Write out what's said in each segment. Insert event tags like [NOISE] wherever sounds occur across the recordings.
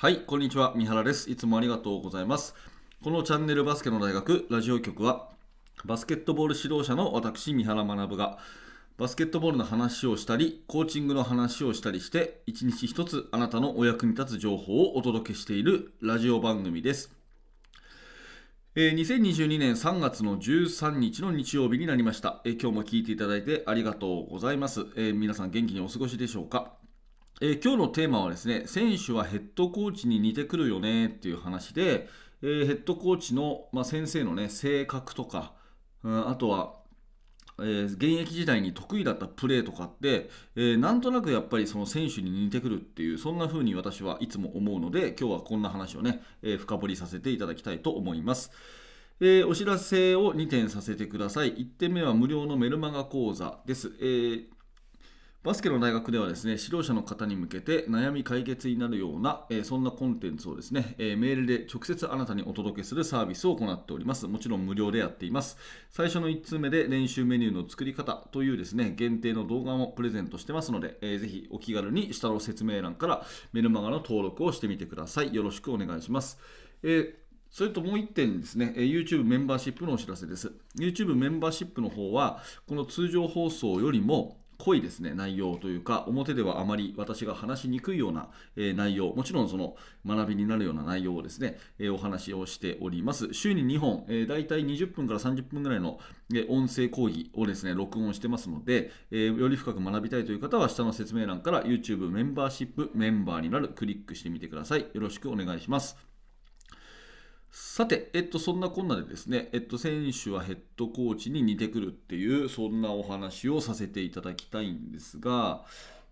はい、こんにちは。三原です。いつもありがとうございます。このチャンネルバスケの大学ラジオ局は、バスケットボール指導者の私、三原学が、バスケットボールの話をしたり、コーチングの話をしたりして、一日一つあなたのお役に立つ情報をお届けしているラジオ番組です。えー2022年3月の13日の日曜日になりました、えー今日も聞いていただいてありがとうございます、えー皆さん元気にお過ごしでしょうか、えー今日のテーマはですね選手はヘッドコーチに似てくるよねっていう話で、えーヘッドコーチの、まあ、先生のね性格とか、うんあとはえー現役時代に得意だったプレーとかって、えーなんとなくやっぱりその選手に似てくるっていうそんな風に私はいつも思うので今日はこんな話をね、えー深掘りさせていただきたいと思います。えーお知らせを2点させてください。1点目は無料のメルマガ講座です。えーバスケの大学ではですね、指導者の方に向けて悩み解決になるような、えーそんなコンテンツをですね、えーメールで直接あなたにお届けするサービスを行っております。もちろん無料でやっています。最初の1通目で練習メニューの作り方というですね、限定の動画もプレゼントしてますので、えーぜひお気軽に下の説明欄からメルマガの登録をしてみてください。よろしくお願いします。えーそれともう1点ですね、YouTube メンバーシップのお知らせです。YouTube メンバーシップの方は、この通常放送よりも濃いですね、内容というか、表ではあまり私が話しにくいような、え内容、もちろんその学びになるような内容をですね、えお話をしております。週に2本、えー、大体20分から30分ぐらいの、え音声講義をですね、録音してますので、えより深く学びたいという方は、下の説明欄から YouTube メンバーシップメンバーになるクリックしてみてください。よろしくお願いします。さて、えっと、そんなこんなでですね、えっと、選手はヘッドコーチに似てくるっていう、そんなお話をさせていただきたいんですが、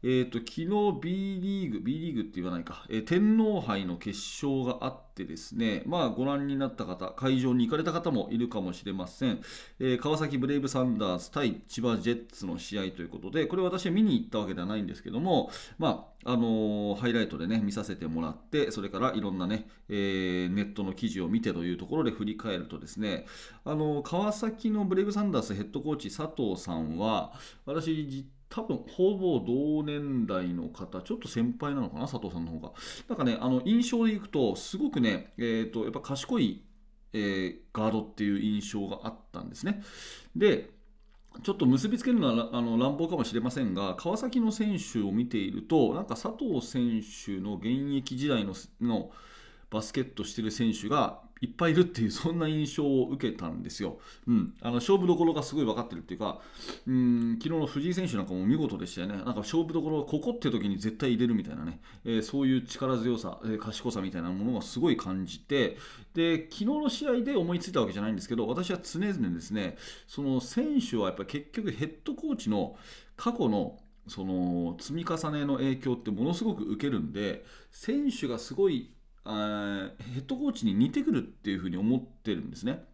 えっと、昨日 B リーグ、B リーグって言わないか、えー天皇杯の決勝があってですね、まあ、ご覧になった方、会場に行かれた方もいるかもしれません。えー川崎ブレイブサンダース対千葉ジェッツの試合ということで、これ私は見に行ったわけではないんですけども、まああのハイライトでね、見させてもらって、それからいろんなね、えネットの記事を見てというところで振り返るとですね、あの川崎のブレイブサンダースヘッドコーチ佐藤さんは、私、多分ほぼ同年代の方、ちょっと先輩なのかな、佐藤さんの方が。なんかね、あの印象でいくと、すごくね、えー、とやっぱ賢い、えーガードっていう印象があったんですね。で、ちょっと結びつけるのはあの乱暴かもしれませんが、川崎の選手を見ていると、なんか佐藤選手の現役時代ののバスケットしてる選手がいっぱいいるっていう、[LAUGHS] そんな印象を受けたんですよ。うん、あの勝負どころがすごい分かってるっていうか、うん、昨日の藤井選手なんかも見事でしたよね。なんか勝負どころがここって時に絶対入れるみたいなね、えーそういう力強さ、えー賢さみたいなものがすごい感じて、で、昨日の試合で思いついたわけじゃないんですけど、私は常々ですね、その選手はやっぱり結局ヘッドコーチの過去のその積み重ねの影響ってものすごく受けるんで、選手がすごいヘッドコーチに似てくるっていうふうに思ってるんですね。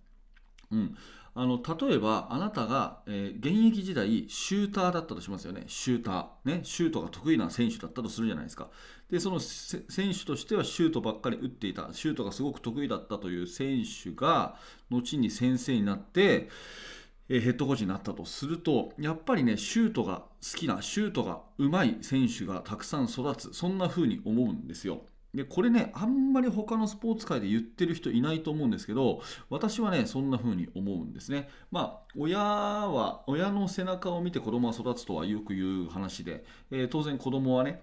うん、あの例えばあなたが、えー現役時代シューターだったとしますよね。シューター。ね。シュートが得意な選手だったとするじゃないですか。でその選手としてはシュートばっかり打っていた。シュートがすごく得意だったという選手が後に先生になってえヘッドコーチになったとするとやっぱりねシュートが好きなシュートが上手い選手がたくさん育つ。そんな風に思うんですよ。でこれねあんまり他のスポーツ界で言ってる人いないと思うんですけど私はねそんな風に思うんですね。まあ親は親の背中を見て子供は育つとはよく言う話で、えー当然子供はね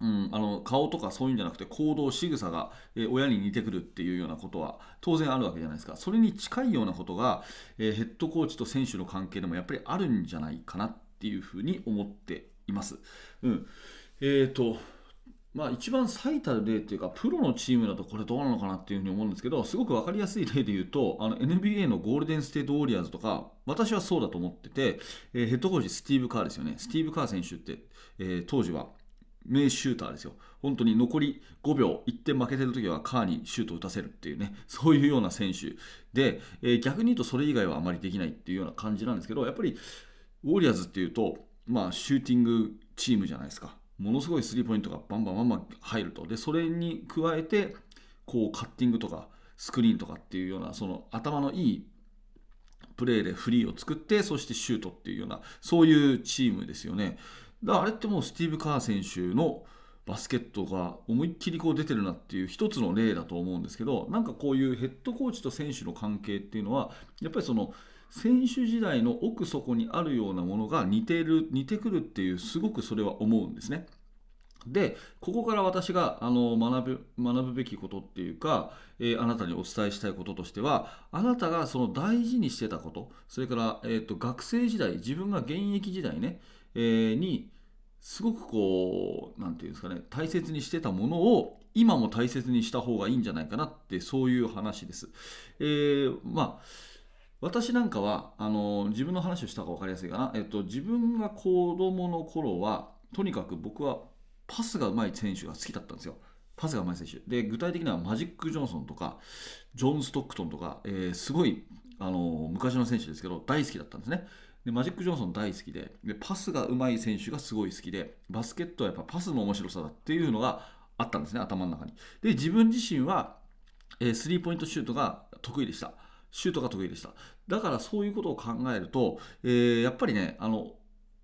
うん、あの顔とかそういうんじゃなくて行動仕草が、えー親に似てくるっていうようなことは当然あるわけじゃないですか。それに近いようなことが、えーヘッドコーチと選手の関係でもやっぱりあるんじゃないかなっていうふうに思っています。うん、えーとまあ、一番最たる例っていうか、プロのチームだとこれどうなのかなっていうふうに思うんですけど、すごく分かりやすい例で言うと、あの NBA のゴールデン・ステート・ウォリアーズとか、私はそうだと思ってて、えーヘッドコーチ、スティーブ・カーですよね。スティーブ・カー選手って、えー当時は名シューターですよ。本当に残り5秒、1点負けてるときはカーにシュートを打たせるっていうね、そういうような選手で、えー逆に言うとそれ以外はあまりできないっていうような感じなんですけど、やっぱりウォリアーズっていうと、まあ、シューティングチームじゃないですか。ものすごいスリーポイントがバンバンバンバン入ると。で、それに加えて、こう、カッティングとか、スクリーンとかっていうような、その頭のいいプレーでフリーを作って、そしてシュートっていうような、そういうチームですよね。だからあれってもうスティーブ・カー選手のバスケットが思いっきりこう出てるなっていう一つの例だと思うんですけどなんかこういうヘッドコーチと選手の関係っていうのはやっぱりその選手時代の奥底にあるようなものが似てる似てくるっていうすごくそれは思うんですね。でここから私があの学ぶ学ぶべきことっていうか、えー、あなたにお伝えしたいこととしてはあなたがその大事にしてたことそれから、えーと、学生時代自分が現役時代ね、えー、にすごくこう何て言うんですかね大切にしてたものを今も大切にした方がいいんじゃないかなってそういう話です。えー、まあ私なんかはあの自分の話をしたか分かりやすいかな、えっと、自分が子供の頃はとにかく僕はパスが上手い選手が好きだったんですよ。パスが上手い選手。で、具体的にはマジック・ジョンソンとか、ジョン・ストックトンとか、えー、すごいあの昔の選手ですけど、大好きだったんですね。でマジック・ジョンソン大好きでで、パスが上手い選手がすごい好きで、バスケットはやっぱパスの面白さだっていうのがあったんですね、頭の中に。で、自分自身は、えー、スリーポイントシュートが得意でした。シュートが得意でした。だからそういうことを考えると、えー、やっぱりね、あの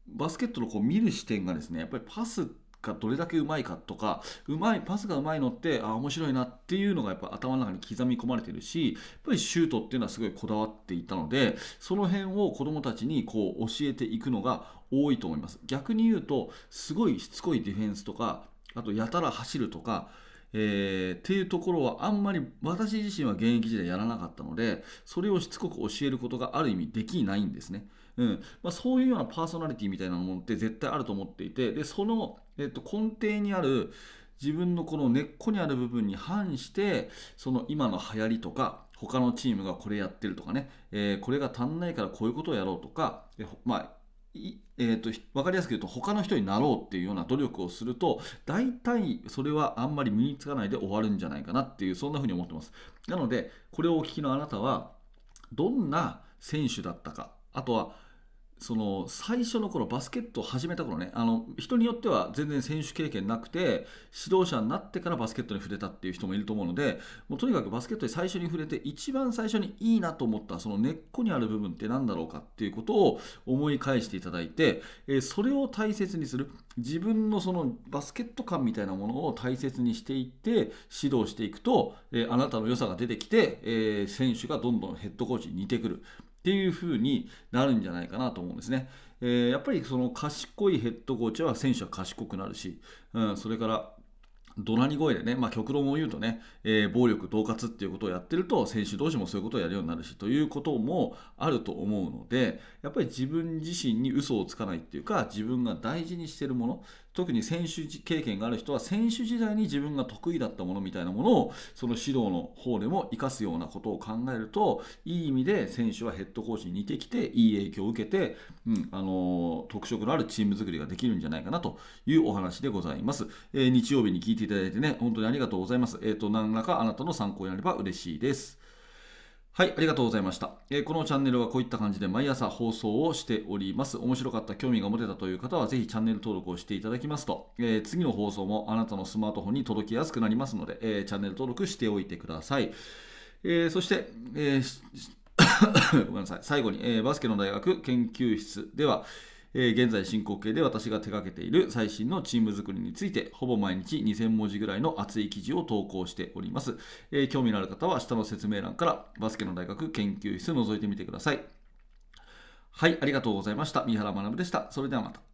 バスケットのこう見る視点がですね、やっぱりパスがどれだけうまいかとかうまいパスがうまいのってあ面白いなっていうのがやっぱ頭の中に刻み込まれてるしやっぱりシュートっていうのはすごいこだわっていたのでその辺を子どもたちにこう教えていくのが多いと思います逆に言うとすごいしつこいディフェンスとかあとやたら走るとかえー、っていうところはあんまり私自身は現役時代やらなかったのでそれをしつこく教えることがある意味できないんですね。うんまあ、そういうようなパーソナリティみたいなものって絶対あると思っていてでその、えっと、根底にある自分のこの根っこにある部分に反してその今の流行りとか他のチームがこれやってるとかね、えー、これが足んないからこういうことをやろうとか、えまあえーと、分かりやすく言うと他の人になろうっていうような努力をすると大体それはあんまり身につかないで終わるんじゃないかなっていうそんな風に思ってます。なのでこれをお聞きのあなたはどんな選手だったかあとはその最初の頃バスケットを始めた頃ねあの人によっては全然選手経験なくて指導者になってからバスケットに触れたっていう人もいると思うのでもうとにかくバスケットに最初に触れて一番最初にいいなと思ったその根っこにある部分って何だろうかっていうことを思い返していただいて、えそれを大切にする自分のそのバスケット感みたいなものを大切にしていって指導していくと、えあなたの良さが出てきて、え選手がどんどんヘッドコーチに似てくる。っていう風になるんじゃないかなと思うんですね。えー、やっぱりその賢いヘッドコーチは選手は賢くなるし、うん、それから怒鳴り声でね、まあ、極論を言うとね、えー、暴力、恫喝っていうことをやってると、選手同士もそういうことをやるようになるし、ということもあると思うので、やっぱり自分自身に嘘をつかないっていうか、自分が大事にしてるもの、特に選手経験がある人は選手時代に自分が得意だったものみたいなものをその指導の方でも生かすようなことを考えるといい意味で選手はヘッドコーチに似てきていい影響を受けて、うんあの特色のあるチーム作りができるんじゃないかなというお話でございます、えー、日曜日に聞いていただいてね本当にありがとうございます、えーと何らかあなたの参考になれば嬉しいです。はい、ありがとうございました、えー、このチャンネルはこういった感じで毎朝放送をしております。面白かった、興味が持てたという方は、ぜひチャンネル登録をしていただきますと、えー、次の放送もあなたのスマートフォンに届きやすくなりますので、えー、チャンネル登録しておいてください。えそして、え [COUGHS] ごめんなさい、最後に、えバスケの大学研究室では、えー、現在進行形で私が手掛けている最新のチーム作りについてほぼ毎日2000文字ぐらいの熱い記事を投稿しております、えー、興味のある方は下の説明欄からバスケの大学研究室を覗いてみてください。はいありがとうございました。三原学でした。それではまた。